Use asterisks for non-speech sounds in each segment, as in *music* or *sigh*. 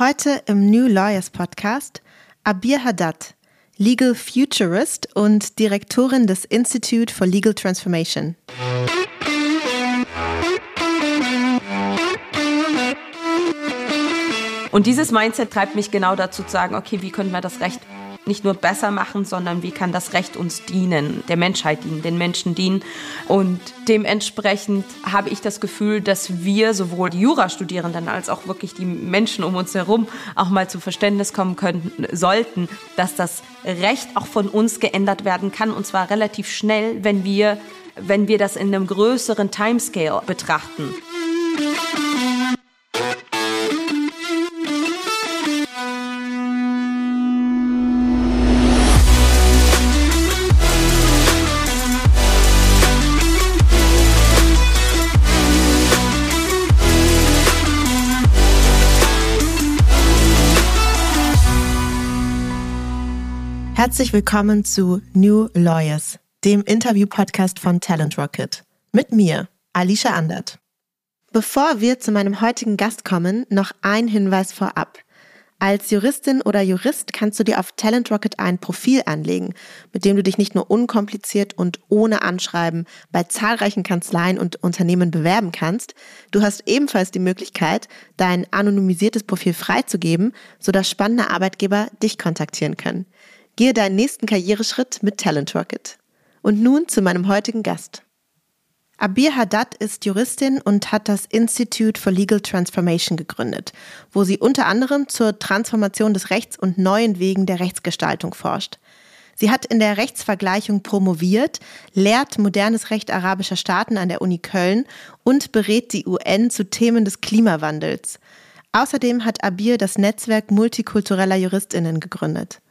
Heute im New Lawyers Podcast Abir Haddad, Legal Futurist und Direktorin des Institute for Legal Transformation. Und dieses Mindset treibt mich genau dazu zu sagen, okay, wie können wir das Recht nicht nur besser machen, sondern wie kann das Recht uns dienen, der Menschheit dienen, den Menschen dienen. Und dementsprechend habe ich das Gefühl, dass wir sowohl die Jurastudierenden als auch wirklich die Menschen um uns herum auch mal zu Verständnis kommen könnten, sollten, dass das Recht auch von uns geändert werden kann und zwar relativ schnell, wenn wir, wenn wir das in einem größeren Timescale betrachten. Herzlich willkommen zu New Lawyers, dem Interview-Podcast von Talent Rocket. Mit mir, Alicia Andert. Bevor wir zu meinem heutigen Gast kommen, noch ein Hinweis vorab. Als Juristin oder Jurist kannst du dir auf Talent Rocket ein Profil anlegen, mit dem du dich nicht nur unkompliziert und ohne Anschreiben bei zahlreichen Kanzleien und Unternehmen bewerben kannst, du hast ebenfalls die Möglichkeit, dein anonymisiertes Profil freizugeben, sodass spannende Arbeitgeber dich kontaktieren können. Gehe deinen nächsten Karriereschritt mit Talent Rocket. Und nun zu meinem heutigen Gast. Abir Haddad ist Juristin und hat das Institute for Legal Transformation gegründet, wo sie unter anderem zur Transformation des Rechts und neuen Wegen der Rechtsgestaltung forscht. Sie hat in der Rechtsvergleichung promoviert, lehrt modernes Recht arabischer Staaten an der Uni Köln und berät die UN zu Themen des Klimawandels. Außerdem hat Abir das Netzwerk multikultureller Juristinnen gegründet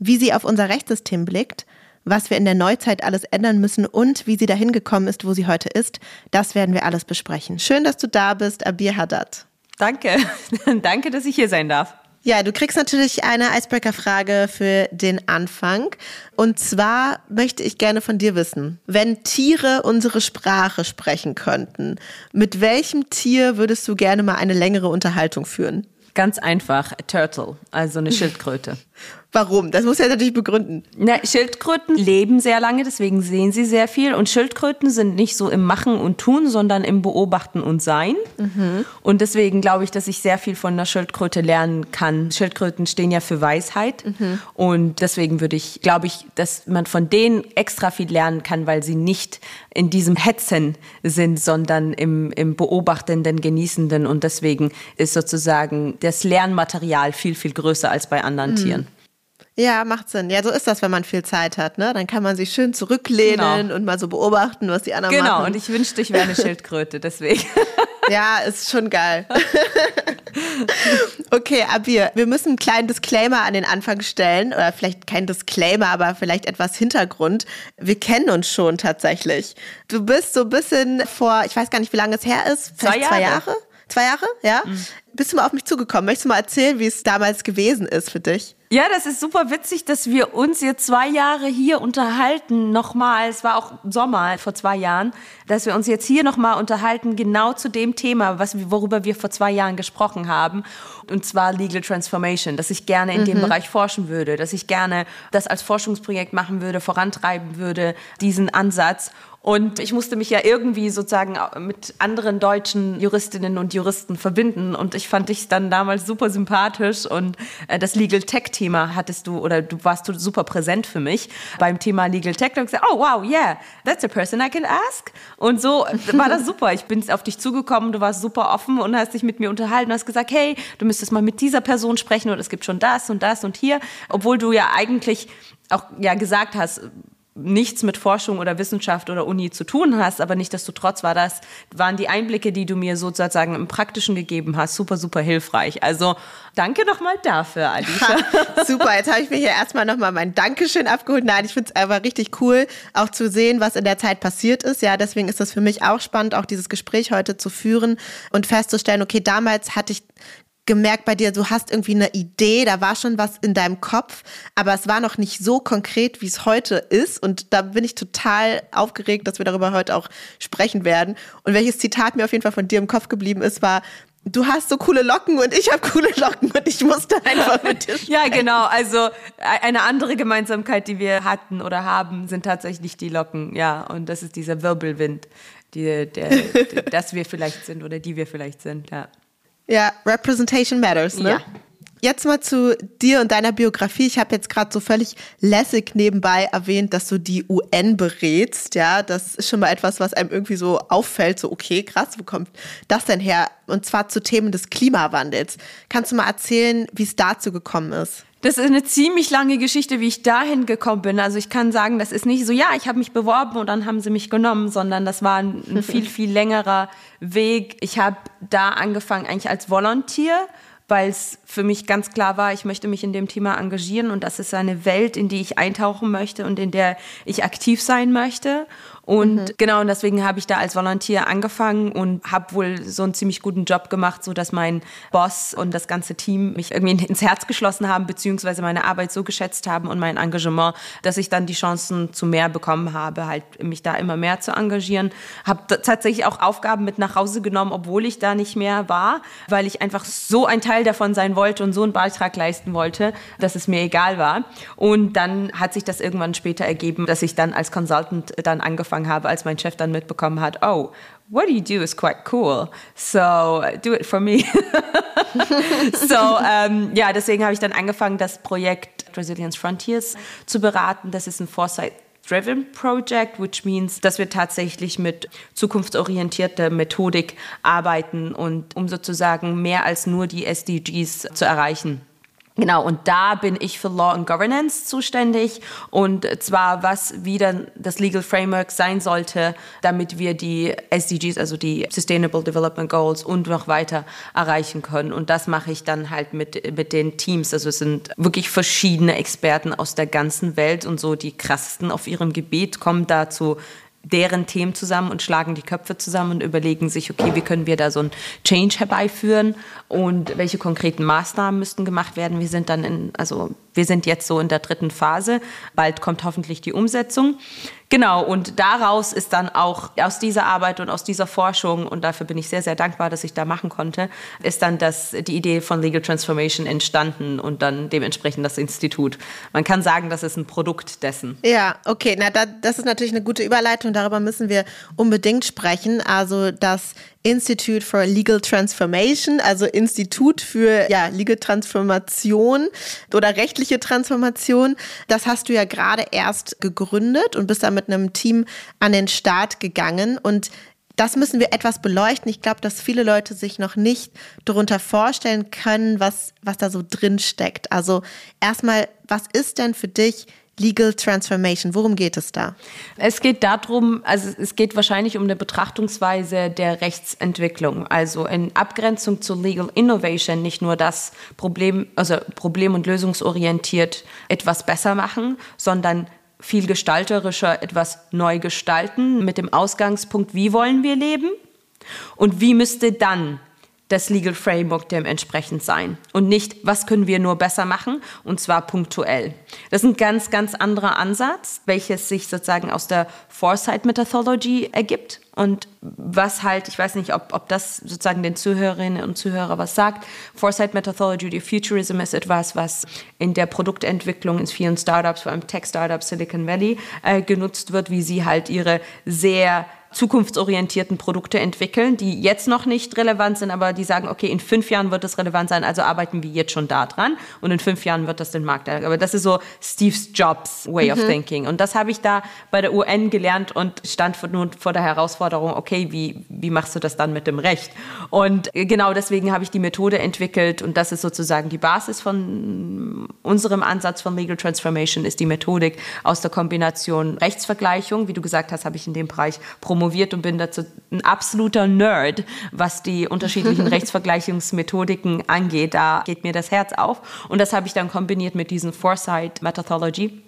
wie sie auf unser Rechtssystem blickt, was wir in der Neuzeit alles ändern müssen und wie sie dahin gekommen ist, wo sie heute ist, das werden wir alles besprechen. Schön, dass du da bist, Abir Haddad. Danke. *laughs* Danke, dass ich hier sein darf. Ja, du kriegst natürlich eine Icebreaker-Frage für den Anfang. Und zwar möchte ich gerne von dir wissen, wenn Tiere unsere Sprache sprechen könnten, mit welchem Tier würdest du gerne mal eine längere Unterhaltung führen? Ganz einfach, Turtle, also eine Schildkröte. Warum? Das muss ja natürlich begründen. Na, Schildkröten leben sehr lange, deswegen sehen sie sehr viel. Und Schildkröten sind nicht so im Machen und Tun, sondern im Beobachten und Sein. Mhm. Und deswegen glaube ich, dass ich sehr viel von der Schildkröte lernen kann. Schildkröten stehen ja für Weisheit. Mhm. Und deswegen würde ich, glaube ich, dass man von denen extra viel lernen kann, weil sie nicht in diesem Hetzen sind, sondern im, im Beobachtenden, Genießenden. Und deswegen ist sozusagen das Lernmaterial viel, viel größer als bei anderen mhm. Tieren. Ja, macht Sinn. Ja, so ist das, wenn man viel Zeit hat. Ne? Dann kann man sich schön zurücklehnen genau. und mal so beobachten, was die anderen genau. machen. Genau, und ich wünschte, ich wäre eine *laughs* Schildkröte, deswegen. *laughs* ja, ist schon geil. *laughs* okay, Abir, wir müssen einen kleinen Disclaimer an den Anfang stellen. Oder vielleicht kein Disclaimer, aber vielleicht etwas Hintergrund. Wir kennen uns schon tatsächlich. Du bist so ein bisschen vor, ich weiß gar nicht, wie lange es her ist. Zwei Jahre. Zwei Jahre? Zwei Jahre, ja? Mhm. Bist du mal auf mich zugekommen? Möchtest du mal erzählen, wie es damals gewesen ist für dich? Ja, das ist super witzig, dass wir uns jetzt zwei Jahre hier unterhalten. Nochmal, es war auch Sommer vor zwei Jahren, dass wir uns jetzt hier nochmal unterhalten, genau zu dem Thema, was, worüber wir vor zwei Jahren gesprochen haben. Und zwar Legal Transformation, dass ich gerne in mhm. dem Bereich forschen würde, dass ich gerne das als Forschungsprojekt machen würde, vorantreiben würde, diesen Ansatz. Und ich musste mich ja irgendwie sozusagen mit anderen deutschen Juristinnen und Juristen verbinden. Und ich fand dich dann damals super sympathisch. Und äh, das Legal Tech-Thema hattest du, oder du warst du super präsent für mich beim Thema Legal Tech. Habe ich gesagt, oh wow, yeah, that's a person I can ask. Und so war das super. Ich bin auf dich zugekommen, du warst super offen und hast dich mit mir unterhalten, hast gesagt, hey, du müsstest mal mit dieser Person sprechen oder es gibt schon das und das und hier. Obwohl du ja eigentlich auch ja gesagt hast, nichts mit Forschung oder Wissenschaft oder Uni zu tun hast, aber nicht desto trotz war das, waren die Einblicke, die du mir sozusagen im Praktischen gegeben hast, super, super hilfreich. Also danke nochmal dafür, Alicia. Ha, *laughs* super, jetzt habe ich mir hier erstmal nochmal mein Dankeschön abgeholt. Nein, ich finde es einfach richtig cool, auch zu sehen, was in der Zeit passiert ist. Ja, deswegen ist das für mich auch spannend, auch dieses Gespräch heute zu führen und festzustellen, okay, damals hatte ich gemerkt bei dir, du hast irgendwie eine Idee, da war schon was in deinem Kopf, aber es war noch nicht so konkret, wie es heute ist. Und da bin ich total aufgeregt, dass wir darüber heute auch sprechen werden. Und welches Zitat mir auf jeden Fall von dir im Kopf geblieben ist, war, du hast so coole Locken und ich habe coole Locken und ich musste einfach *laughs* mit dir sprechen. Ja, genau. Also e-, eine andere Gemeinsamkeit, die wir hatten oder haben, sind tatsächlich die Locken. Ja, und das ist dieser Wirbelwind, die, der, der, *laughs* dass wir vielleicht sind oder die wir vielleicht sind. Ja. Ja, Representation matters, ne? Ja. Jetzt mal zu dir und deiner Biografie. Ich habe jetzt gerade so völlig lässig nebenbei erwähnt, dass du die UN berätst. Ja, das ist schon mal etwas, was einem irgendwie so auffällt. So, okay, krass, wo kommt das denn her? Und zwar zu Themen des Klimawandels. Kannst du mal erzählen, wie es dazu gekommen ist? Das ist eine ziemlich lange Geschichte, wie ich dahin gekommen bin. Also ich kann sagen, das ist nicht so, ja, ich habe mich beworben und dann haben sie mich genommen, sondern das war ein, ein *laughs* viel, viel längerer Weg. Ich habe da angefangen eigentlich als Volunteer weil es für mich ganz klar war, ich möchte mich in dem Thema engagieren und das ist eine Welt, in die ich eintauchen möchte und in der ich aktiv sein möchte. Und mhm. genau, und deswegen habe ich da als Volontier angefangen und habe wohl so einen ziemlich guten Job gemacht, so dass mein Boss und das ganze Team mich irgendwie ins Herz geschlossen haben, beziehungsweise meine Arbeit so geschätzt haben und mein Engagement, dass ich dann die Chancen zu mehr bekommen habe, halt mich da immer mehr zu engagieren. Habe tatsächlich auch Aufgaben mit nach Hause genommen, obwohl ich da nicht mehr war, weil ich einfach so ein Teil davon sein wollte und so einen Beitrag leisten wollte, dass es mir egal war. Und dann hat sich das irgendwann später ergeben, dass ich dann als Consultant dann angefangen angefangen habe, als mein Chef dann mitbekommen hat, oh, what do you do is quite cool. So do it for me. *laughs* so ähm, ja, deswegen habe ich dann angefangen, das Projekt Resilience Frontiers zu beraten. Das ist ein Foresight Driven Project, which means, dass wir tatsächlich mit zukunftsorientierter Methodik arbeiten und um sozusagen mehr als nur die SDGs zu erreichen. Genau, und da bin ich für Law and Governance zuständig und zwar, was wieder das Legal Framework sein sollte, damit wir die SDGs, also die Sustainable Development Goals und noch weiter erreichen können. Und das mache ich dann halt mit, mit den Teams. Also es sind wirklich verschiedene Experten aus der ganzen Welt und so die krassesten auf ihrem Gebiet kommen dazu deren Themen zusammen und schlagen die Köpfe zusammen und überlegen sich, okay, wie können wir da so ein Change herbeiführen und welche konkreten Maßnahmen müssten gemacht werden. Wir sind dann in, also wir sind jetzt so in der dritten Phase. Bald kommt hoffentlich die Umsetzung. Genau, und daraus ist dann auch aus dieser Arbeit und aus dieser Forschung, und dafür bin ich sehr, sehr dankbar, dass ich da machen konnte, ist dann das, die Idee von Legal Transformation entstanden und dann dementsprechend das Institut. Man kann sagen, das ist ein Produkt dessen. Ja, okay, na, da, das ist natürlich eine gute Überleitung, darüber müssen wir unbedingt sprechen. Also das Institute for Legal Transformation, also Institut für ja, Legal Transformation oder rechtliche Transformation. Das hast du ja gerade erst gegründet und bist da mit einem Team an den Start gegangen. Und das müssen wir etwas beleuchten. Ich glaube, dass viele Leute sich noch nicht darunter vorstellen können, was, was da so drin steckt. Also erstmal, was ist denn für dich Legal Transformation? Worum geht es da? Es geht darum, also es geht wahrscheinlich um eine Betrachtungsweise der Rechtsentwicklung. Also in Abgrenzung zu Legal Innovation nicht nur das Problem, also problem- und lösungsorientiert etwas besser machen, sondern viel gestalterischer etwas neu gestalten mit dem Ausgangspunkt, wie wollen wir leben und wie müsste dann das Legal Framework dementsprechend sein und nicht, was können wir nur besser machen und zwar punktuell. Das ist ein ganz, ganz anderer Ansatz, welches sich sozusagen aus der Foresight Methodology ergibt und was halt, ich weiß nicht, ob, ob das sozusagen den Zuhörerinnen und Zuhörern was sagt. Foresight Methodology, die Futurism ist etwas, was in der Produktentwicklung in vielen Startups, vor allem Tech-Startups Silicon Valley, äh, genutzt wird, wie sie halt ihre sehr zukunftsorientierten Produkte entwickeln, die jetzt noch nicht relevant sind, aber die sagen, okay, in fünf Jahren wird es relevant sein, also arbeiten wir jetzt schon da dran und in fünf Jahren wird das den Markt erreichen. Aber das ist so Steve Jobs Way mhm. of Thinking. Und das habe ich da bei der UN gelernt und stand nun vor der Herausforderung, okay, wie, wie machst du das dann mit dem Recht? Und genau deswegen habe ich die Methode entwickelt und das ist sozusagen die Basis von unserem Ansatz von Legal Transformation, ist die Methodik aus der Kombination Rechtsvergleichung. Wie du gesagt hast, habe ich in dem Bereich promoviert promoviert und bin dazu ein absoluter Nerd, was die unterschiedlichen *laughs* Rechtsvergleichungsmethodiken angeht. Da geht mir das Herz auf. Und das habe ich dann kombiniert mit diesem Foresight Methodology.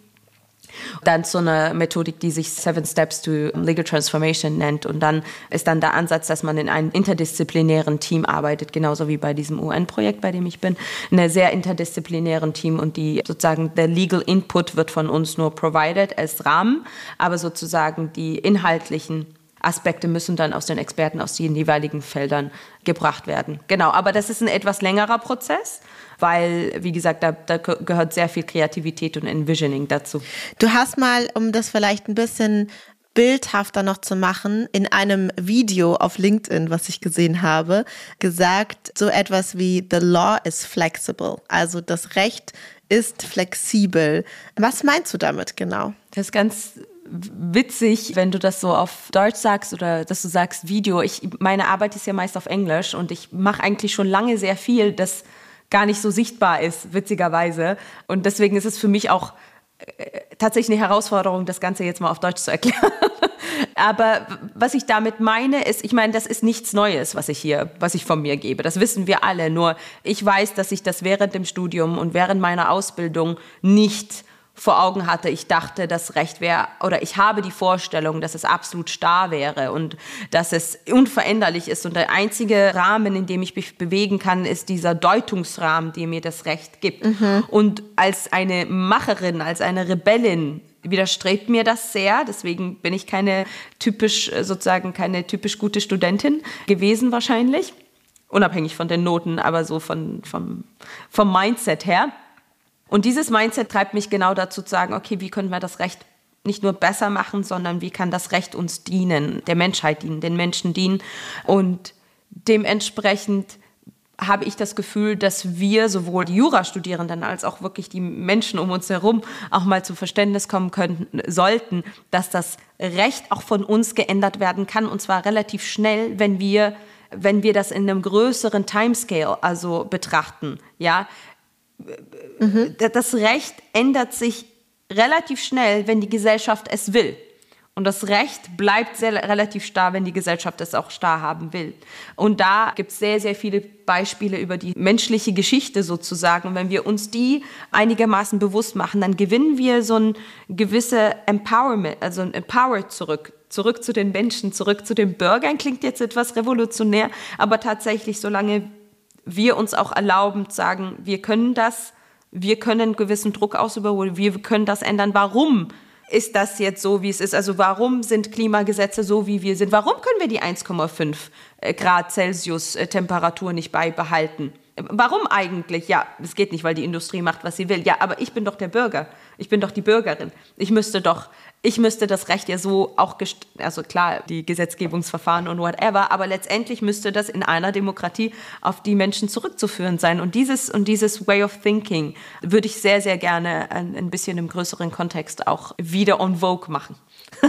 Dann so eine Methodik, die sich Seven Steps to Legal Transformation nennt. Und dann ist dann der Ansatz, dass man in einem interdisziplinären Team arbeitet, genauso wie bei diesem UN-Projekt, bei dem ich bin. In einem sehr interdisziplinären Team und die sozusagen der Legal Input wird von uns nur provided als Rahmen, aber sozusagen die inhaltlichen Aspekte müssen dann aus den Experten aus den jeweiligen Feldern gebracht werden. Genau, aber das ist ein etwas längerer Prozess, weil, wie gesagt, da, da gehört sehr viel Kreativität und Envisioning dazu. Du hast mal, um das vielleicht ein bisschen bildhafter noch zu machen, in einem Video auf LinkedIn, was ich gesehen habe, gesagt, so etwas wie The Law is flexible. Also das Recht ist flexibel. Was meinst du damit genau? Das ist ganz witzig, wenn du das so auf Deutsch sagst oder dass du sagst Video. Ich, meine Arbeit ist ja meist auf Englisch und ich mache eigentlich schon lange sehr viel, das gar nicht so sichtbar ist, witzigerweise. Und deswegen ist es für mich auch äh, tatsächlich eine Herausforderung, das Ganze jetzt mal auf Deutsch zu erklären. *laughs* Aber was ich damit meine, ist, ich meine, das ist nichts Neues, was ich hier, was ich von mir gebe. Das wissen wir alle. Nur ich weiß, dass ich das während dem Studium und während meiner Ausbildung nicht vor Augen hatte. Ich dachte, das Recht wäre, oder ich habe die Vorstellung, dass es absolut starr wäre und dass es unveränderlich ist. Und der einzige Rahmen, in dem ich mich bewegen kann, ist dieser Deutungsrahmen, der mir das Recht gibt. Mhm. Und als eine Macherin, als eine Rebellin, widerstrebt mir das sehr. Deswegen bin ich keine typisch, sozusagen keine typisch gute Studentin gewesen wahrscheinlich. Unabhängig von den Noten, aber so von, vom, vom Mindset her. Und dieses Mindset treibt mich genau dazu zu sagen, okay, wie können wir das Recht nicht nur besser machen, sondern wie kann das Recht uns dienen, der Menschheit dienen, den Menschen dienen. Und dementsprechend habe ich das Gefühl, dass wir sowohl die Jurastudierenden als auch wirklich die Menschen um uns herum auch mal zu Verständnis kommen könnten, sollten, dass das Recht auch von uns geändert werden kann und zwar relativ schnell, wenn wir wenn wir das in einem größeren Timescale also betrachten, ja, mhm. das Recht ändert sich relativ schnell, wenn die Gesellschaft es will. Und das Recht bleibt sehr, relativ starr, wenn die Gesellschaft es auch starr haben will. Und da gibt es sehr, sehr viele Beispiele über die menschliche Geschichte sozusagen. Und wenn wir uns die einigermaßen bewusst machen, dann gewinnen wir so ein gewisse Empowerment, also ein Empower zurück. Zurück zu den Menschen, zurück zu den Bürgern. Klingt jetzt etwas revolutionär, aber tatsächlich, solange wir uns auch erlauben, sagen, wir können das, wir können gewissen Druck ausüben, wir können das ändern. Warum ist das jetzt so, wie es ist? Also warum sind Klimagesetze so, wie wir sind? Warum können wir die 1,5 äh, Grad Celsius äh, Temperatur nicht beibehalten? Warum eigentlich? Ja, es geht nicht, weil die Industrie macht, was sie will. Ja, aber ich bin doch der Bürger. Ich bin doch die Bürgerin. Ich müsste doch ich müsste das Recht ja so auch, also klar, die Gesetzgebungsverfahren und whatever, aber letztendlich müsste das in einer Demokratie auf die Menschen zurückzuführen sein. Und dieses, und dieses Way of Thinking würde ich sehr, sehr gerne ein, ein bisschen im größeren Kontext auch wieder on vogue machen.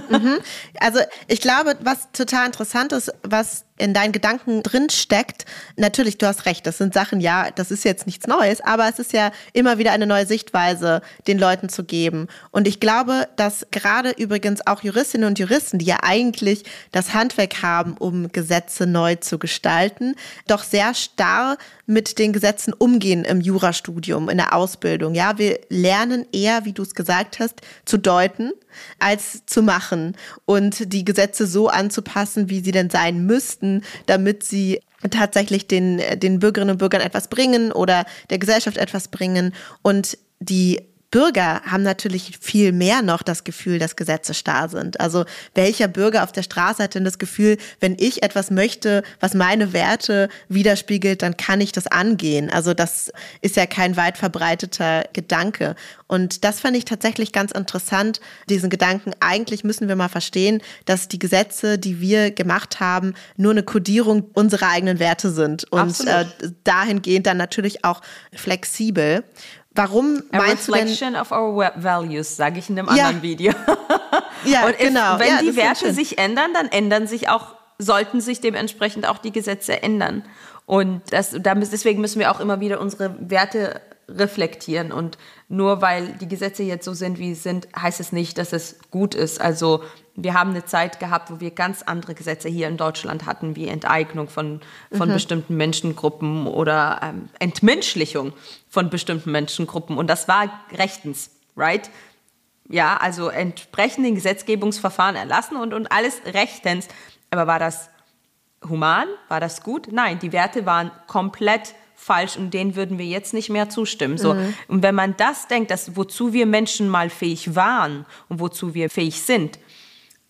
Mhm. Also ich glaube, was total interessant ist, was in deinen Gedanken drin steckt. Natürlich, du hast recht, das sind Sachen, ja, das ist jetzt nichts Neues, aber es ist ja immer wieder eine neue Sichtweise den Leuten zu geben. Und ich glaube, dass gerade übrigens auch Juristinnen und Juristen, die ja eigentlich das Handwerk haben, um Gesetze neu zu gestalten, doch sehr starr mit den Gesetzen umgehen im Jurastudium, in der Ausbildung. Ja, wir lernen eher, wie du es gesagt hast, zu deuten als zu machen und die Gesetze so anzupassen, wie sie denn sein müssten, damit sie tatsächlich den, den Bürgerinnen und Bürgern etwas bringen oder der Gesellschaft etwas bringen. Und die Bürger haben natürlich viel mehr noch das Gefühl, dass Gesetze starr sind. Also welcher Bürger auf der Straße hat denn das Gefühl, wenn ich etwas möchte, was meine Werte widerspiegelt, dann kann ich das angehen. Also das ist ja kein weit verbreiteter Gedanke. Und das fand ich tatsächlich ganz interessant, diesen Gedanken. Eigentlich müssen wir mal verstehen, dass die Gesetze, die wir gemacht haben, nur eine Kodierung unserer eigenen Werte sind und äh, dahingehend dann natürlich auch flexibel. Warum A meinst reflection du denn? of our values, sage ich in einem ja. anderen Video. *laughs* ja, Und genau. Wenn ja, die Werte sich ändern, dann ändern sich auch, sollten sich dementsprechend auch die Gesetze ändern. Und das, deswegen müssen wir auch immer wieder unsere Werte reflektieren. Und nur weil die Gesetze jetzt so sind, wie sie sind, heißt es nicht, dass es gut ist. Also wir haben eine Zeit gehabt, wo wir ganz andere Gesetze hier in Deutschland hatten, wie Enteignung von, von mhm. bestimmten Menschengruppen oder ähm, Entmenschlichung von bestimmten Menschengruppen. Und das war rechtens, right? Ja, also entsprechend den Gesetzgebungsverfahren erlassen und, und alles rechtens. Aber war das human? War das gut? Nein, die Werte waren komplett falsch und denen würden wir jetzt nicht mehr zustimmen. So. Mhm. Und wenn man das denkt, dass wozu wir Menschen mal fähig waren und wozu wir fähig sind,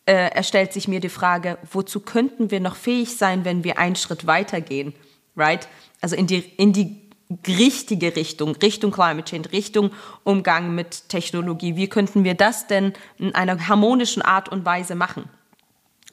äh, erstellt sich mir die Frage, wozu könnten wir noch fähig sein, wenn wir einen Schritt weitergehen, right? Also in die, in die richtige Richtung, Richtung Climate Change, Richtung Umgang mit Technologie. Wie könnten wir das denn in einer harmonischen Art und Weise machen?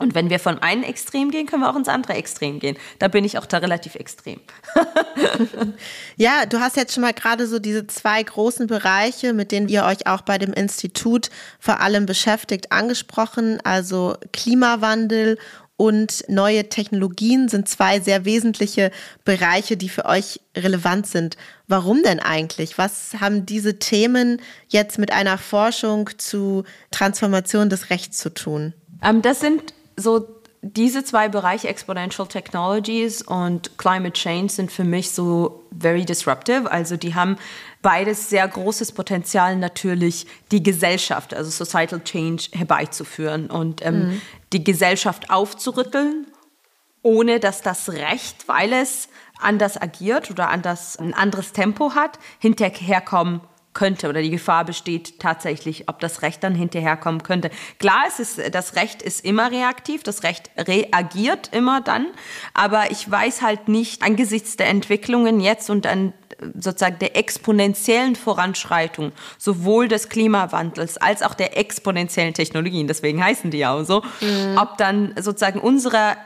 Und wenn wir von einem Extrem gehen, können wir auch ins andere Extrem gehen. Da bin ich auch da relativ extrem. *laughs* ja, du hast jetzt schon mal gerade so diese zwei großen Bereiche, mit denen ihr euch auch bei dem Institut vor allem beschäftigt, angesprochen. Also Klimawandel und neue Technologien sind zwei sehr wesentliche Bereiche, die für euch relevant sind. Warum denn eigentlich? Was haben diese Themen jetzt mit einer Forschung zu Transformation des Rechts zu tun? Ähm, das sind so diese zwei Bereiche, Exponential Technologies und Climate Change, sind für mich so very disruptive. Also die haben beides sehr großes Potenzial, natürlich die Gesellschaft, also Societal Change herbeizuführen und ähm, mhm. die Gesellschaft aufzurütteln, ohne dass das Recht, weil es anders agiert oder anders ein anderes Tempo hat, hinterherkommen könnte oder die Gefahr besteht tatsächlich, ob das Recht dann hinterherkommen könnte. Klar, es ist, das Recht ist immer reaktiv, das Recht reagiert immer dann, aber ich weiß halt nicht angesichts der Entwicklungen jetzt und an sozusagen der exponentiellen Voranschreitung sowohl des Klimawandels als auch der exponentiellen Technologien, deswegen heißen die ja auch so, mhm. ob dann sozusagen unsere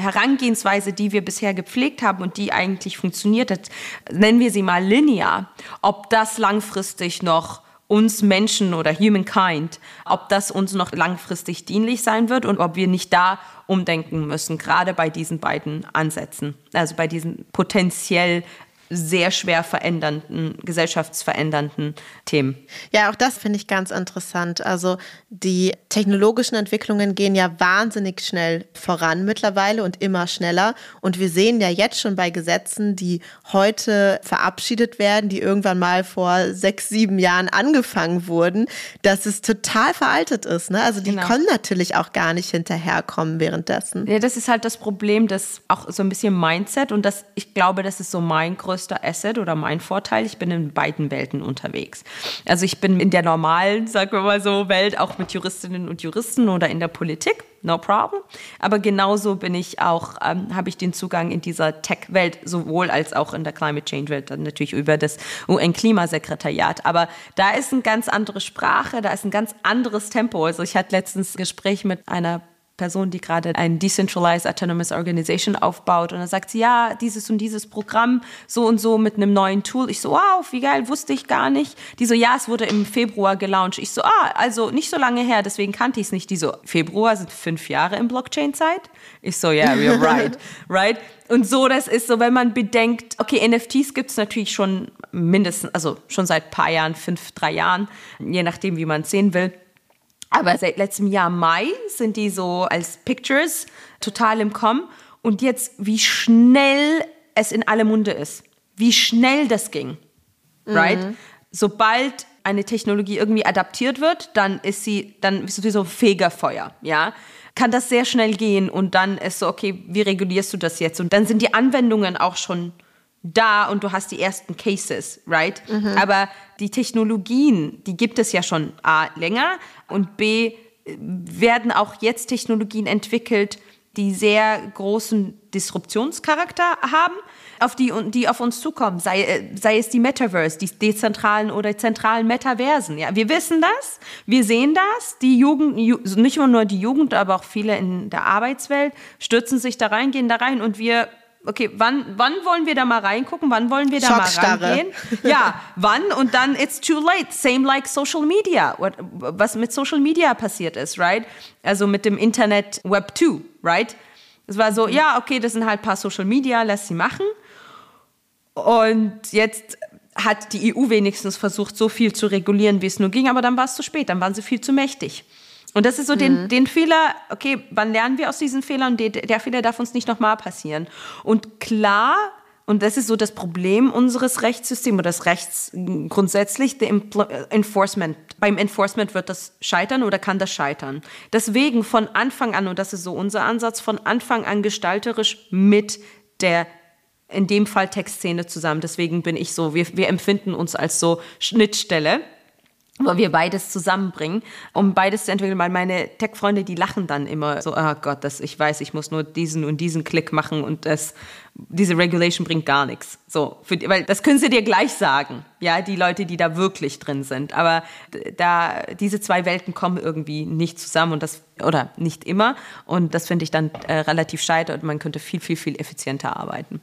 Herangehensweise, die wir bisher gepflegt haben und die eigentlich funktioniert hat, nennen wir sie mal linear, ob das langfristig noch uns Menschen oder Humankind, ob das uns noch langfristig dienlich sein wird und ob wir nicht da umdenken müssen, gerade bei diesen beiden Ansätzen, also bei diesen potenziell sehr schwer verändernden, gesellschaftsverändernden Themen. Ja, auch das finde ich ganz interessant. Also die technologischen Entwicklungen gehen ja wahnsinnig schnell voran mittlerweile und immer schneller. Und wir sehen ja jetzt schon bei Gesetzen, die heute verabschiedet werden, die irgendwann mal vor sechs, sieben Jahren angefangen wurden, dass es total veraltet ist. Ne? Also die genau. können natürlich auch gar nicht hinterherkommen währenddessen. Ja, das ist halt das Problem, das auch so ein bisschen Mindset und das, ich glaube, das ist so mein größtes größter Asset oder mein Vorteil. Ich bin in beiden Welten unterwegs. Also ich bin in der normalen, sagen wir mal so, Welt auch mit Juristinnen und Juristen oder in der Politik. No problem. Aber genauso bin ich auch, ähm, habe ich den Zugang in dieser Tech-Welt, sowohl als auch in der Climate Change-Welt, dann natürlich über das UN-Klimasekretariat. Aber da ist eine ganz andere Sprache, da ist ein ganz anderes Tempo. Also ich hatte letztens ein Gespräch mit einer Person, die gerade ein Decentralized Autonomous Organization aufbaut. Und dann sagt sie, ja, dieses und dieses Programm, so und so mit einem neuen Tool. Ich so, wow, wie geil, wusste ich gar nicht. Die so, ja, es wurde im Februar gelauncht. Ich so, ah, also nicht so lange her, deswegen kannte ich es nicht. Die so, Februar sind fünf Jahre in Blockchain-Zeit? Ich so, yeah, you're right, *laughs* right? Und so, das ist so, wenn man bedenkt, okay, NFTs gibt es natürlich schon mindestens, also schon seit ein paar Jahren, fünf, drei Jahren, je nachdem, wie man es sehen will. Aber seit letztem Jahr Mai sind die so als Pictures total im Kommen. Und jetzt, wie schnell es in alle Munde ist. Wie schnell das ging. Mhm. Right? Sobald eine Technologie irgendwie adaptiert wird, dann ist sie, dann ist sowieso Fegerfeuer, ja. Kann das sehr schnell gehen und dann ist so, okay, wie regulierst du das jetzt? Und dann sind die Anwendungen auch schon da und du hast die ersten Cases, right? Mhm. Aber die Technologien, die gibt es ja schon A, länger und B, werden auch jetzt Technologien entwickelt, die sehr großen Disruptionscharakter haben, auf die, die auf uns zukommen, sei, äh, sei es die Metaverse, die dezentralen oder zentralen Metaversen. Ja, wir wissen das, wir sehen das. Die Jugend, nicht nur die Jugend, aber auch viele in der Arbeitswelt stürzen sich da rein, gehen da rein und wir okay, wann, wann wollen wir da mal reingucken? Wann wollen wir da mal reingehen? Ja, wann? Und dann it's too late. Same like Social Media. What, was mit Social Media passiert ist, right? Also mit dem Internet Web 2, right? Es war so, ja, okay, das sind halt ein paar Social Media, lass sie machen. Und jetzt hat die EU wenigstens versucht, so viel zu regulieren, wie es nur ging, aber dann war es zu spät, dann waren sie viel zu mächtig. Und das ist so mhm. den, den Fehler, okay, wann lernen wir aus diesen Fehlern? Der, der Fehler darf uns nicht nochmal passieren. Und klar, und das ist so das Problem unseres Rechtssystems oder des Rechts grundsätzlich, Enforcement. Beim Enforcement wird das scheitern oder kann das scheitern. Deswegen von Anfang an, und das ist so unser Ansatz, von Anfang an gestalterisch mit der in dem Fall Textszene zusammen. Deswegen bin ich so, wir, wir empfinden uns als so Schnittstelle wo wir beides zusammenbringen, um beides zu entwickeln, weil meine Tech-Freunde, die lachen dann immer so, oh Gott, das, ich weiß, ich muss nur diesen und diesen Klick machen und das, diese Regulation bringt gar nichts. So, für, weil das können sie dir gleich sagen, ja, die Leute, die da wirklich drin sind. Aber da, diese zwei Welten kommen irgendwie nicht zusammen und das, oder nicht immer. Und das finde ich dann äh, relativ scheiße und man könnte viel, viel, viel effizienter arbeiten.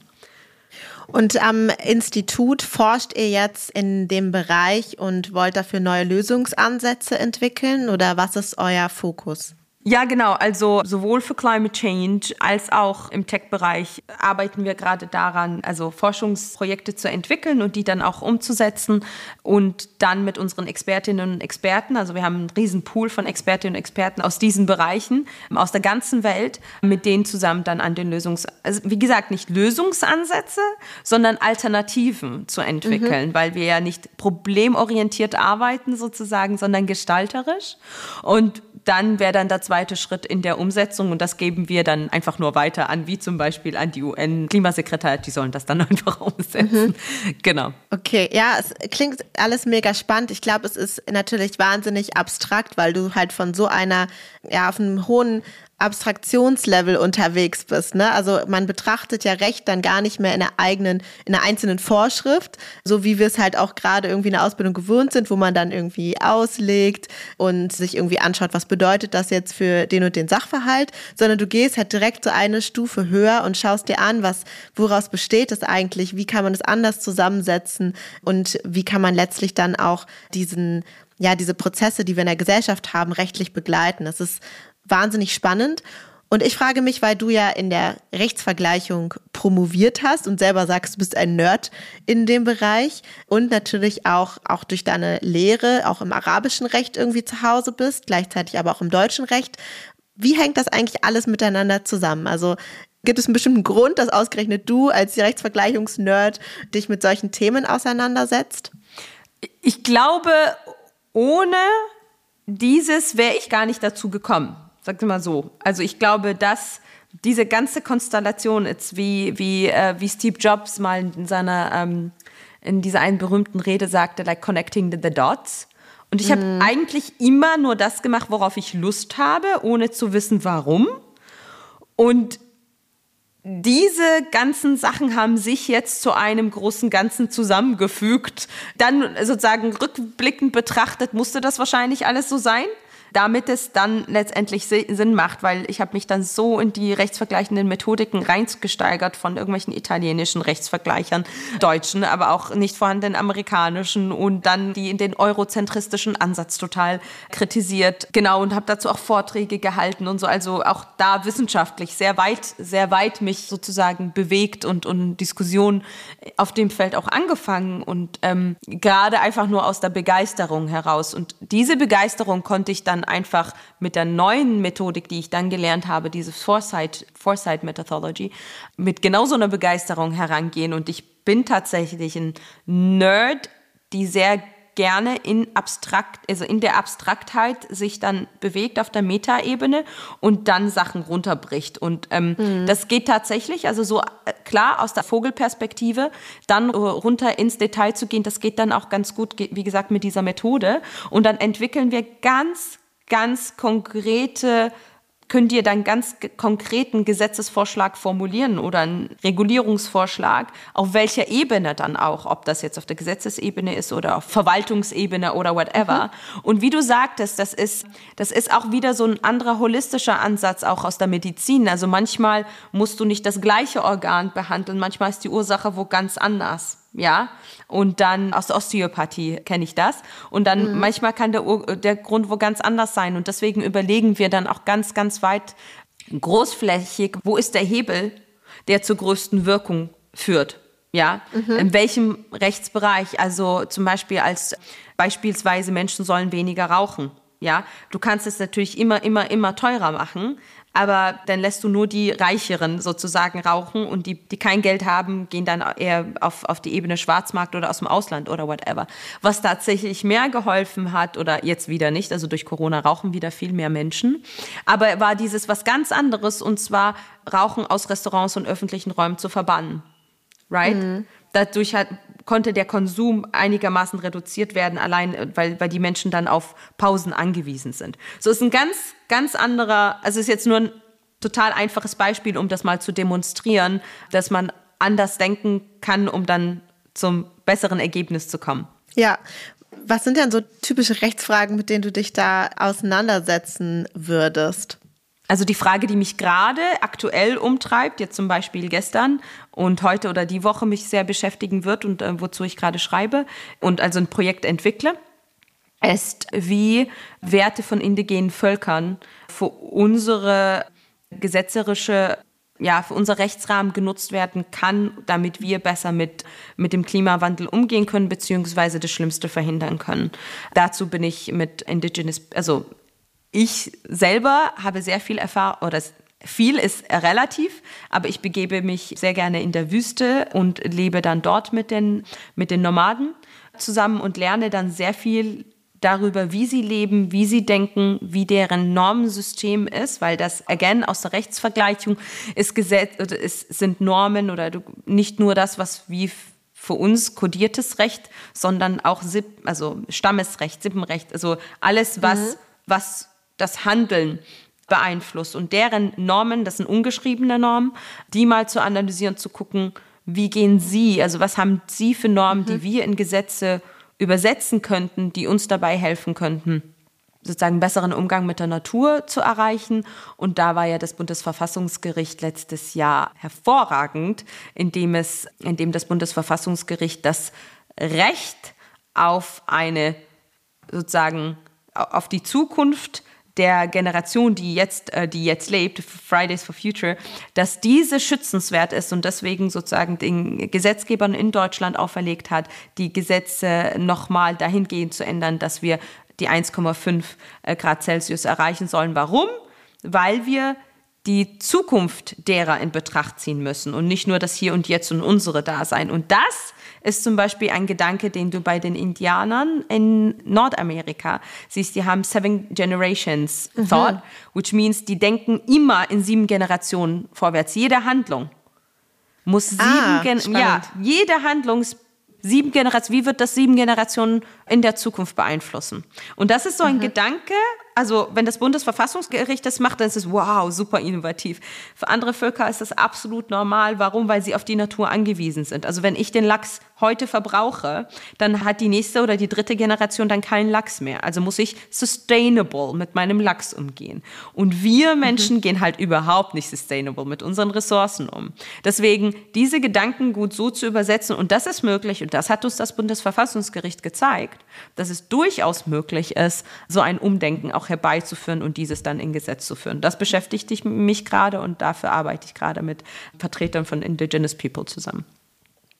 Und am Institut forscht ihr jetzt in dem Bereich und wollt dafür neue Lösungsansätze entwickeln oder was ist euer Fokus? Ja, genau. Also sowohl für Climate Change als auch im Tech-Bereich arbeiten wir gerade daran, also Forschungsprojekte zu entwickeln und die dann auch umzusetzen und dann mit unseren Expertinnen und Experten, also wir haben einen riesen Pool von Expertinnen und Experten aus diesen Bereichen, aus der ganzen Welt, mit denen zusammen dann an den Lösungs, also wie gesagt, nicht Lösungsansätze, sondern Alternativen zu entwickeln, mhm. weil wir ja nicht problemorientiert arbeiten sozusagen, sondern gestalterisch. Und dann wäre dann der zweite Schritt in der Umsetzung und das geben wir dann einfach nur weiter an, wie zum Beispiel an die UN-Klimasekretariat, die sollen das dann *laughs* einfach umsetzen. Mhm. Genau. Okay, ja, es klingt alles mega spannend. Ich glaube, es ist natürlich wahnsinnig abstrakt, weil du halt von so einer, ja, auf einem hohen Abstraktionslevel unterwegs bist. Ne? Also man betrachtet ja Recht dann gar nicht mehr in der eigenen, in einer einzelnen Vorschrift, so wie wir es halt auch gerade irgendwie in der Ausbildung gewöhnt sind, wo man dann irgendwie auslegt und sich irgendwie anschaut, was bedeutet das jetzt für den und den Sachverhalt, sondern du gehst halt direkt so eine Stufe höher und schaust dir an, was, woraus besteht es eigentlich, wie kann man es anders zusammensetzen und wie kann man letztlich dann auch diesen ja, diese Prozesse, die wir in der Gesellschaft haben, rechtlich begleiten. Das ist wahnsinnig spannend. Und ich frage mich, weil du ja in der Rechtsvergleichung promoviert hast und selber sagst, du bist ein Nerd in dem Bereich und natürlich auch, auch durch deine Lehre auch im arabischen Recht irgendwie zu Hause bist, gleichzeitig aber auch im deutschen Recht. Wie hängt das eigentlich alles miteinander zusammen? Also gibt es einen bestimmten Grund, dass ausgerechnet du als Rechtsvergleichungsnerd dich mit solchen Themen auseinandersetzt? Ich glaube, ohne dieses wäre ich gar nicht dazu gekommen. Sag mal so. Also ich glaube, dass diese ganze Konstellation ist, wie, wie, äh, wie Steve Jobs mal in seiner, ähm, in dieser einen berühmten Rede sagte, like connecting the dots. Und ich mhm. habe eigentlich immer nur das gemacht, worauf ich Lust habe, ohne zu wissen, warum. Und diese ganzen Sachen haben sich jetzt zu einem großen Ganzen zusammengefügt. Dann sozusagen rückblickend betrachtet, musste das wahrscheinlich alles so sein damit es dann letztendlich Sinn macht, weil ich habe mich dann so in die rechtsvergleichenden Methodiken reingesteigert von irgendwelchen italienischen Rechtsvergleichern, deutschen, aber auch nicht vorhandenen amerikanischen und dann die in den eurozentristischen Ansatz total kritisiert. Genau, und habe dazu auch Vorträge gehalten und so, also auch da wissenschaftlich sehr weit, sehr weit mich sozusagen bewegt und, und Diskussionen auf dem Feld auch angefangen und ähm, gerade einfach nur aus der Begeisterung heraus. Und diese Begeisterung konnte ich dann einfach mit der neuen Methodik, die ich dann gelernt habe, diese Foresight, Foresight Methodology, mit genauso einer Begeisterung herangehen. Und ich bin tatsächlich ein Nerd, die sehr gerne in abstrakt, also in der Abstraktheit sich dann bewegt auf der Metaebene und dann Sachen runterbricht. Und ähm, mhm. das geht tatsächlich, also so äh, klar aus der Vogelperspektive, dann runter ins Detail zu gehen, das geht dann auch ganz gut, wie gesagt, mit dieser Methode. Und dann entwickeln wir ganz, ganz konkrete könnt ihr dann ganz konkreten Gesetzesvorschlag formulieren oder einen Regulierungsvorschlag, auf welcher Ebene dann auch, ob das jetzt auf der Gesetzesebene ist oder auf Verwaltungsebene oder whatever. Mhm. Und wie du sagtest, das ist, das ist auch wieder so ein anderer holistischer Ansatz auch aus der Medizin. Also manchmal musst du nicht das gleiche Organ behandeln, manchmal ist die Ursache wo ganz anders ja. Und dann aus der Osteopathie kenne ich das. Und dann mhm. manchmal kann der, der Grund wo ganz anders sein. Und deswegen überlegen wir dann auch ganz, ganz weit großflächig, wo ist der Hebel, der zur größten Wirkung führt. Ja, mhm. in welchem Rechtsbereich? Also zum Beispiel als beispielsweise Menschen sollen weniger rauchen. Ja, du kannst es natürlich immer, immer, immer teurer machen, aber dann lässt du nur die Reicheren sozusagen rauchen und die, die kein Geld haben, gehen dann eher auf, auf die Ebene Schwarzmarkt oder aus dem Ausland oder whatever. Was tatsächlich mehr geholfen hat oder jetzt wieder nicht, also durch Corona rauchen wieder viel mehr Menschen, aber war dieses was ganz anderes und zwar Rauchen aus Restaurants und öffentlichen Räumen zu verbannen. Right? Mhm. Dadurch hat konnte der Konsum einigermaßen reduziert werden, allein äh, weil, weil die Menschen dann auf Pausen angewiesen sind. So ist ein ganz, ganz anderer, also ist jetzt nur ein total einfaches Beispiel, um das mal zu demonstrieren, dass man anders denken kann, um dann zum besseren Ergebnis zu kommen. Ja, was sind denn so typische Rechtsfragen, mit denen du dich da auseinandersetzen würdest? Also die Frage, die mich gerade aktuell umtreibt, jetzt zum Beispiel gestern und heute oder die Woche mich sehr beschäftigen wird und äh, wozu ich gerade schreibe und also ein Projekt entwickle, ist, wie Werte von indigenen Völkern für unsere gesetzerische ja, für unser Rechtsrahmen genutzt werden kann, damit wir besser mit, mit dem Klimawandel umgehen können, beziehungsweise das Schlimmste verhindern können. Dazu bin ich mit Indigenous, also ich selber habe sehr viel Erfahrung, oder viel ist relativ, aber ich begebe mich sehr gerne in der Wüste und lebe dann dort mit den, mit den Nomaden zusammen und lerne dann sehr viel darüber, wie sie leben, wie sie denken, wie deren Normensystem ist, weil das, again, aus der Rechtsvergleichung ist Gesetz, ist, sind Normen oder nicht nur das, was wie für uns kodiertes Recht, sondern auch Sipp, also Stammesrecht, Sippenrecht, also alles, was, mhm. was das Handeln beeinflusst und deren Normen, das sind ungeschriebene Normen, die mal zu analysieren, zu gucken, wie gehen sie, also was haben sie für Normen, mhm. die wir in Gesetze übersetzen könnten, die uns dabei helfen könnten, sozusagen besseren Umgang mit der Natur zu erreichen. Und da war ja das Bundesverfassungsgericht letztes Jahr hervorragend, indem es, indem das Bundesverfassungsgericht das Recht auf eine sozusagen auf die Zukunft der Generation, die jetzt, äh, die jetzt lebt, Fridays for Future, dass diese schützenswert ist und deswegen sozusagen den Gesetzgebern in Deutschland auferlegt hat, die Gesetze nochmal dahingehend zu ändern, dass wir die 1,5 äh, Grad Celsius erreichen sollen. Warum? Weil wir die Zukunft derer in Betracht ziehen müssen und nicht nur das Hier und Jetzt und unsere Dasein. Und das ist zum Beispiel ein Gedanke, den du bei den Indianern in Nordamerika siehst. Die haben Seven Generations mhm. Thought, which means, die denken immer in sieben Generationen vorwärts. Jede Handlung muss sieben, ah, Gen ja, jede Handlung sieben Generationen, wie wird das sieben Generationen in der Zukunft beeinflussen? Und das ist so ein mhm. Gedanke, also wenn das Bundesverfassungsgericht das macht, dann ist es wow, super innovativ. Für andere Völker ist das absolut normal. Warum? Weil sie auf die Natur angewiesen sind. Also wenn ich den Lachs heute verbrauche, dann hat die nächste oder die dritte Generation dann keinen Lachs mehr. Also muss ich sustainable mit meinem Lachs umgehen. Und wir Menschen mhm. gehen halt überhaupt nicht sustainable mit unseren Ressourcen um. Deswegen diese Gedanken gut so zu übersetzen und das ist möglich und das hat uns das Bundesverfassungsgericht gezeigt, dass es durchaus möglich ist, so ein Umdenken auch herbeizuführen und dieses dann in Gesetz zu führen. Das beschäftigt mich gerade und dafür arbeite ich gerade mit Vertretern von Indigenous People zusammen.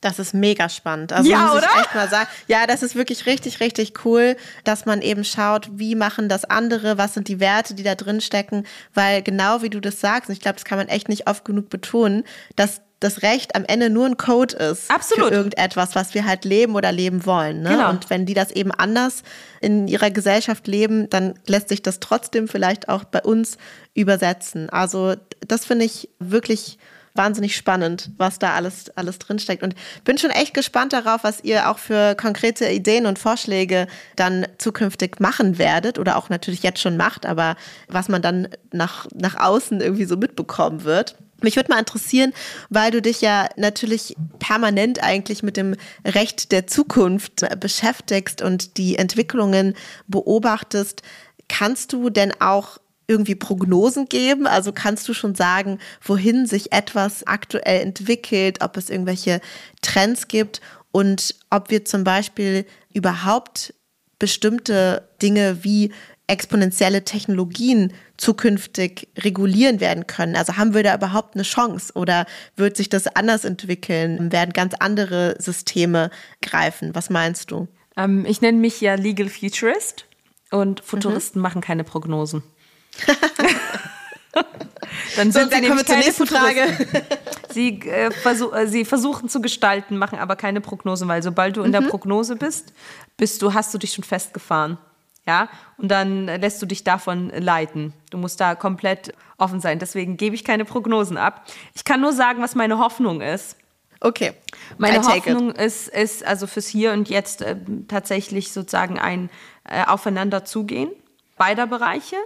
Das ist mega spannend. Also ja, muss ich oder? echt mal sagen. Ja, das ist wirklich richtig, richtig cool, dass man eben schaut, wie machen das andere, was sind die Werte, die da drin stecken, weil genau wie du das sagst, und ich glaube, das kann man echt nicht oft genug betonen, dass das Recht am Ende nur ein Code ist Absolut. für irgendetwas, was wir halt leben oder leben wollen. Ne? Genau. Und wenn die das eben anders in ihrer Gesellschaft leben, dann lässt sich das trotzdem vielleicht auch bei uns übersetzen. Also das finde ich wirklich wahnsinnig spannend, was da alles, alles drinsteckt. Und bin schon echt gespannt darauf, was ihr auch für konkrete Ideen und Vorschläge dann zukünftig machen werdet oder auch natürlich jetzt schon macht, aber was man dann nach, nach außen irgendwie so mitbekommen wird. Mich würde mal interessieren, weil du dich ja natürlich permanent eigentlich mit dem Recht der Zukunft beschäftigst und die Entwicklungen beobachtest. Kannst du denn auch irgendwie Prognosen geben? Also kannst du schon sagen, wohin sich etwas aktuell entwickelt, ob es irgendwelche Trends gibt und ob wir zum Beispiel überhaupt bestimmte Dinge wie exponentielle Technologien zukünftig regulieren werden können? Also haben wir da überhaupt eine Chance oder wird sich das anders entwickeln? Werden ganz andere Systeme greifen? Was meinst du? Ähm, ich nenne mich ja Legal Futurist und Futuristen mhm. machen keine Prognosen. *laughs* Dann sind so, sie kommen wir zur nächsten Frage. *laughs* Sie, äh, versuch, äh, sie versuchen zu gestalten, machen aber keine Prognosen, weil sobald du in mhm. der Prognose bist, bist du, hast du dich schon festgefahren. Ja, und dann lässt du dich davon leiten. Du musst da komplett offen sein. Deswegen gebe ich keine Prognosen ab. Ich kann nur sagen, was meine Hoffnung ist. Okay. Meine Hoffnung ist, ist also fürs Hier und Jetzt äh, tatsächlich sozusagen ein äh, Aufeinanderzugehen beider Bereiche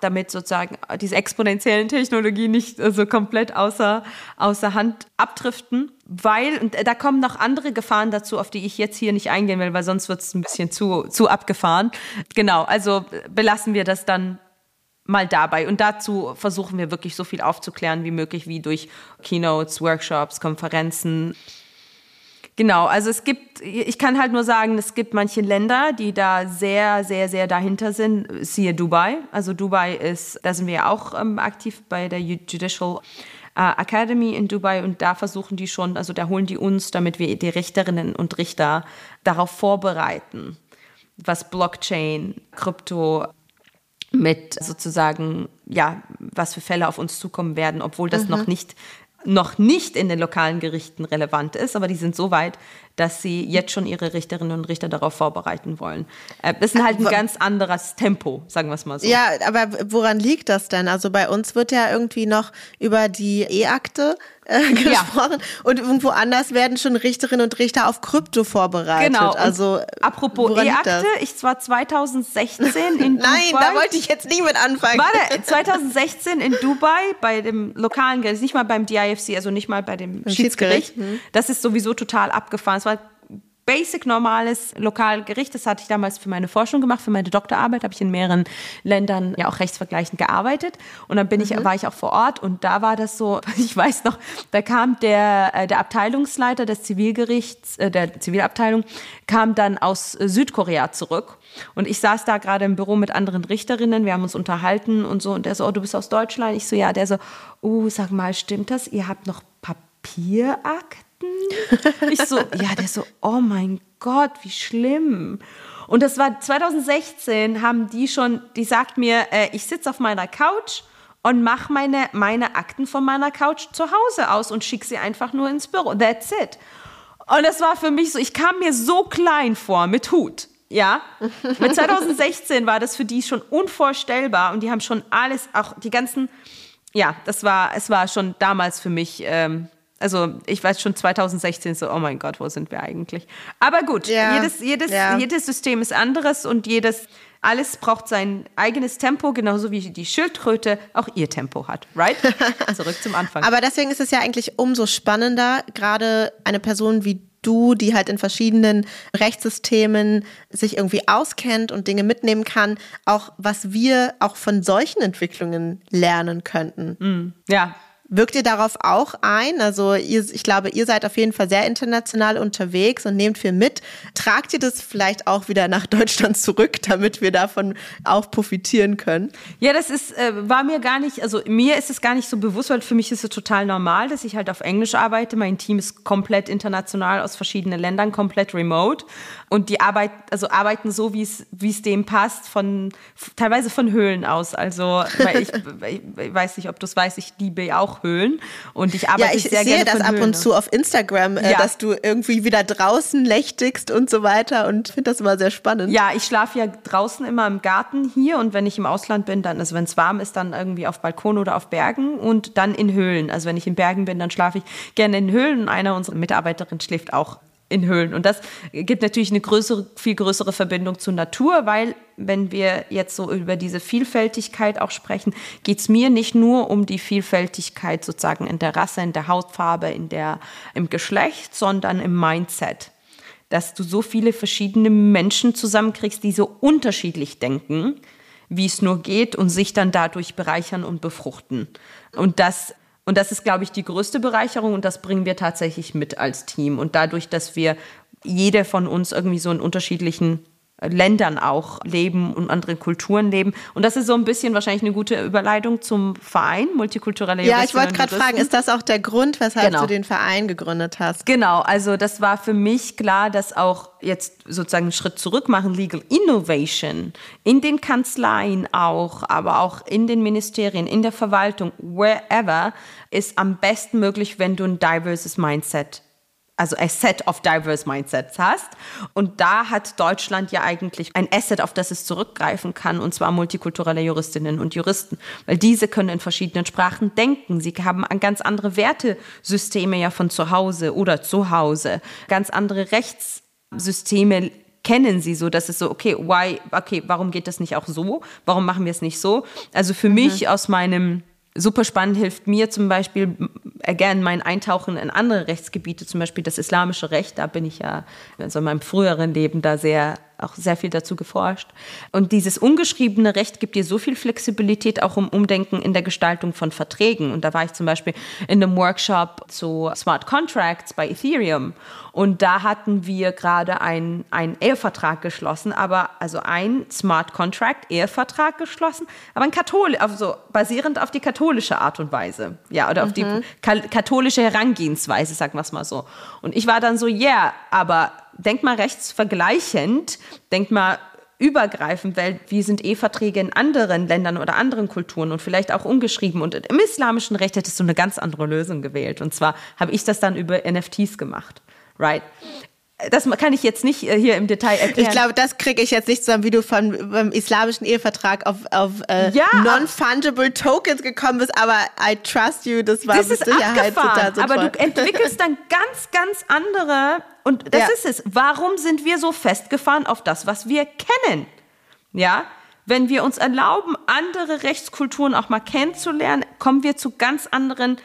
damit sozusagen diese exponentiellen Technologien nicht so komplett außer, außer Hand abdriften. Weil, und da kommen noch andere Gefahren dazu, auf die ich jetzt hier nicht eingehen will, weil sonst wird es ein bisschen zu, zu abgefahren. Genau, also belassen wir das dann mal dabei. Und dazu versuchen wir wirklich so viel aufzuklären wie möglich, wie durch Keynotes, Workshops, Konferenzen, Genau, also es gibt, ich kann halt nur sagen, es gibt manche Länder, die da sehr, sehr, sehr dahinter sind. Siehe Dubai. Also Dubai ist, da sind wir ja auch ähm, aktiv bei der Judicial äh, Academy in Dubai und da versuchen die schon, also da holen die uns, damit wir die Richterinnen und Richter darauf vorbereiten, was Blockchain, Krypto mit sozusagen, ja, was für Fälle auf uns zukommen werden, obwohl das mhm. noch nicht noch nicht in den lokalen Gerichten relevant ist, aber die sind so weit, dass sie jetzt schon ihre Richterinnen und Richter darauf vorbereiten wollen. Äh, das ist halt ein ganz anderes Tempo, sagen wir es mal so. Ja, aber woran liegt das denn? Also bei uns wird ja irgendwie noch über die E-Akte äh, *laughs* gesprochen ja. und irgendwo anders werden schon Richterinnen und Richter auf Krypto vorbereitet. Genau. Also apropos E-Akte, ich war 2016 in *laughs* Dubai. Nein, da wollte ich jetzt nie mit anfangen. Warte, *laughs* 2016 in Dubai bei dem lokalen Gericht, nicht mal beim DIFC, also nicht mal bei dem Schiedsgericht. Schiedsgericht. Hm. Das ist sowieso total abgefahren war basic normales Lokalgericht. Das hatte ich damals für meine Forschung gemacht, für meine Doktorarbeit habe ich in mehreren Ländern ja auch rechtsvergleichend gearbeitet. Und dann bin ich, mhm. war ich auch vor Ort und da war das so, *laughs* ich weiß noch, da kam der, äh, der Abteilungsleiter des Zivilgerichts, äh, der Zivilabteilung, kam dann aus Südkorea zurück. Und ich saß da gerade im Büro mit anderen Richterinnen, wir haben uns unterhalten und so. Und der so, oh, du bist aus Deutschland? Ich so, ja. Der so, oh, sag mal, stimmt das? Ihr habt noch Papierakt? *laughs* Ich so, ja, der so, oh mein Gott, wie schlimm. Und das war 2016, haben die schon, die sagt mir, äh, ich sitze auf meiner Couch und mache meine, meine Akten von meiner Couch zu Hause aus und schicke sie einfach nur ins Büro. That's it. Und das war für mich so, ich kam mir so klein vor mit Hut. Ja, mit 2016 war das für die schon unvorstellbar und die haben schon alles, auch die ganzen, ja, das war, es war schon damals für mich ähm, also ich weiß schon 2016 so, oh mein Gott, wo sind wir eigentlich? Aber gut, ja, jedes, jedes, ja. jedes System ist anderes und jedes, alles braucht sein eigenes Tempo, genauso wie die Schildkröte auch ihr Tempo hat, right? *laughs* Zurück zum Anfang. Aber deswegen ist es ja eigentlich umso spannender, gerade eine Person wie du, die halt in verschiedenen Rechtssystemen sich irgendwie auskennt und Dinge mitnehmen kann, auch was wir auch von solchen Entwicklungen lernen könnten. Mm, ja, Wirkt ihr darauf auch ein? Also ihr, ich glaube, ihr seid auf jeden Fall sehr international unterwegs und nehmt viel mit. Tragt ihr das vielleicht auch wieder nach Deutschland zurück, damit wir davon auch profitieren können? Ja, das ist, äh, war mir gar nicht, also mir ist es gar nicht so bewusst, weil für mich ist es total normal, dass ich halt auf Englisch arbeite. Mein Team ist komplett international aus verschiedenen Ländern, komplett remote. Und die Arbeit, also arbeiten so, wie es, wie es dem passt, von, teilweise von Höhlen aus. Also, weil ich, *laughs* ich weiß nicht, ob du es weißt, ich liebe auch Höhlen und ich arbeite ja, ich sehr sehe das ab Höhlen. und zu auf Instagram, äh, ja. dass du irgendwie wieder draußen lächtigst und so weiter und finde das immer sehr spannend. Ja, ich schlafe ja draußen immer im Garten hier und wenn ich im Ausland bin, dann, also wenn es warm ist, dann irgendwie auf Balkon oder auf Bergen und dann in Höhlen. Also wenn ich in Bergen bin, dann schlafe ich gerne in Höhlen und einer unserer Mitarbeiterinnen schläft auch in Höhlen. Und das gibt natürlich eine größere, viel größere Verbindung zur Natur, weil wenn wir jetzt so über diese Vielfältigkeit auch sprechen, geht es mir nicht nur um die Vielfältigkeit sozusagen in der Rasse, in der Hautfarbe, in der, im Geschlecht, sondern im Mindset. Dass du so viele verschiedene Menschen zusammenkriegst, die so unterschiedlich denken, wie es nur geht und sich dann dadurch bereichern und befruchten. Und das und das ist, glaube ich, die größte Bereicherung und das bringen wir tatsächlich mit als Team. Und dadurch, dass wir jeder von uns irgendwie so in unterschiedlichen Ländern auch leben und anderen Kulturen leben. Und das ist so ein bisschen wahrscheinlich eine gute Überleitung zum Verein Multikulturelle Ja, ich wollte gerade fragen, ist das auch der Grund, weshalb genau. du den Verein gegründet hast? Genau, also das war für mich klar, dass auch jetzt sozusagen einen Schritt zurück machen, Legal Innovation in den Kanzleien auch, aber auch in den Ministerien, in der Verwaltung, wherever, ist am besten möglich, wenn du ein diverses Mindset also a set of diverse mindsets hast. Und da hat Deutschland ja eigentlich ein Asset, auf das es zurückgreifen kann, und zwar multikulturelle Juristinnen und Juristen, weil diese können in verschiedenen Sprachen denken. Sie haben ganz andere Wertesysteme ja von zu Hause oder zu Hause, ganz andere Rechtssysteme kennen sie so, dass es so, okay, why, okay, warum geht das nicht auch so? Warum machen wir es nicht so? Also für mhm. mich aus meinem super spannend hilft mir zum Beispiel, again, mein Eintauchen in andere Rechtsgebiete, zum Beispiel das islamische Recht, da bin ich ja also in meinem früheren Leben da sehr auch sehr viel dazu geforscht. Und dieses ungeschriebene Recht gibt dir so viel Flexibilität auch um Umdenken in der Gestaltung von Verträgen. Und da war ich zum Beispiel in einem Workshop zu Smart Contracts bei Ethereum. Und da hatten wir gerade einen, einen Ehevertrag geschlossen, aber also ein Smart Contract, Ehevertrag geschlossen, aber ein Kathol also basierend auf die katholische Art und Weise. Ja, oder auf mhm. die katholische Herangehensweise, sagen wir es mal so. Und ich war dann so, ja, yeah, aber denk mal rechtsvergleichend, denk mal übergreifend, weil wie sind Eheverträge in anderen Ländern oder anderen Kulturen und vielleicht auch ungeschrieben. Und im islamischen Recht hättest du eine ganz andere Lösung gewählt. Und zwar habe ich das dann über NFTs gemacht. Right? das kann ich jetzt nicht äh, hier im Detail erklären. Ich glaube, das kriege ich jetzt nicht zusammen, wie du von beim islamischen Ehevertrag auf, auf äh, ja, non-fungible Tokens gekommen bist, aber I trust you, das war das mit Sicherheit total so Aber du entwickelst dann *laughs* ganz, ganz andere, und das ja. ist es. Warum sind wir so festgefahren auf das, was wir kennen? Ja, wenn wir uns erlauben, andere Rechtskulturen auch mal kennenzulernen, kommen wir zu ganz anderen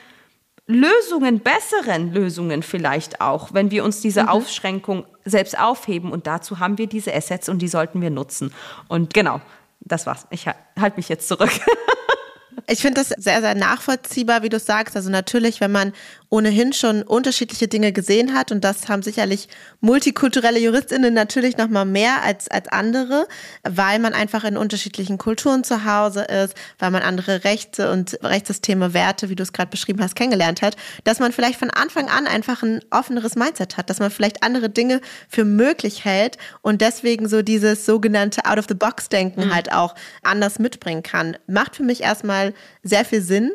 Lösungen, besseren Lösungen vielleicht auch, wenn wir uns diese mhm. Aufschränkung selbst aufheben. Und dazu haben wir diese Assets und die sollten wir nutzen. Und genau, das war's. Ich halte mich jetzt zurück. *laughs* Ich finde das sehr, sehr nachvollziehbar, wie du sagst. Also natürlich, wenn man ohnehin schon unterschiedliche Dinge gesehen hat und das haben sicherlich multikulturelle Juristinnen natürlich noch mal mehr als als andere, weil man einfach in unterschiedlichen Kulturen zu Hause ist, weil man andere Rechte und Rechtssysteme, Werte, wie du es gerade beschrieben hast, kennengelernt hat, dass man vielleicht von Anfang an einfach ein offeneres Mindset hat, dass man vielleicht andere Dinge für möglich hält und deswegen so dieses sogenannte out of the box Denken mhm. halt auch anders mitbringen kann. Macht für mich erstmal sehr viel Sinn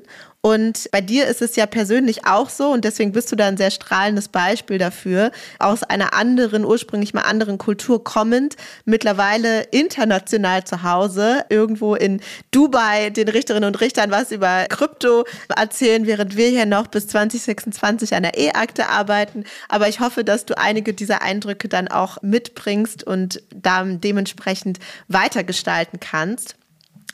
und bei dir ist es ja persönlich auch so und deswegen bist du da ein sehr strahlendes Beispiel dafür, aus einer anderen, ursprünglich mal anderen Kultur kommend, mittlerweile international zu Hause, irgendwo in Dubai den Richterinnen und Richtern was über Krypto erzählen, während wir hier noch bis 2026 an der E-Akte arbeiten. Aber ich hoffe, dass du einige dieser Eindrücke dann auch mitbringst und dann dementsprechend weitergestalten kannst.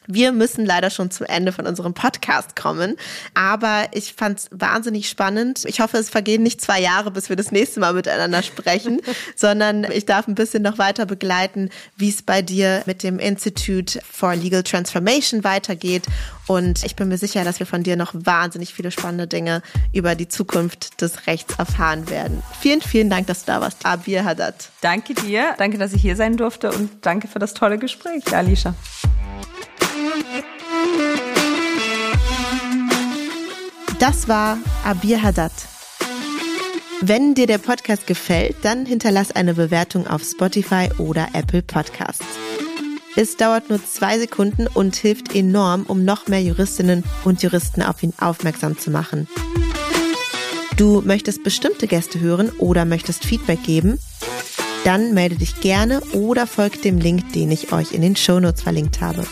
Wir müssen leider schon zum Ende von unserem Podcast kommen, aber ich fand es wahnsinnig spannend. Ich hoffe, es vergehen nicht zwei Jahre, bis wir das nächste Mal miteinander sprechen, *laughs* sondern ich darf ein bisschen noch weiter begleiten, wie es bei dir mit dem Institute for Legal Transformation weitergeht. Und ich bin mir sicher, dass wir von dir noch wahnsinnig viele spannende Dinge über die Zukunft des Rechts erfahren werden. Vielen, vielen Dank, dass du da warst, Abir Haddad. Danke dir, danke, dass ich hier sein durfte und danke für das tolle Gespräch, Alicia. Das war Abir Haddad. Wenn dir der Podcast gefällt, dann hinterlass eine Bewertung auf Spotify oder Apple Podcasts. Es dauert nur zwei Sekunden und hilft enorm, um noch mehr Juristinnen und Juristen auf ihn aufmerksam zu machen. Du möchtest bestimmte Gäste hören oder möchtest Feedback geben? Dann melde dich gerne oder folg dem Link, den ich euch in den Shownotes verlinkt habe.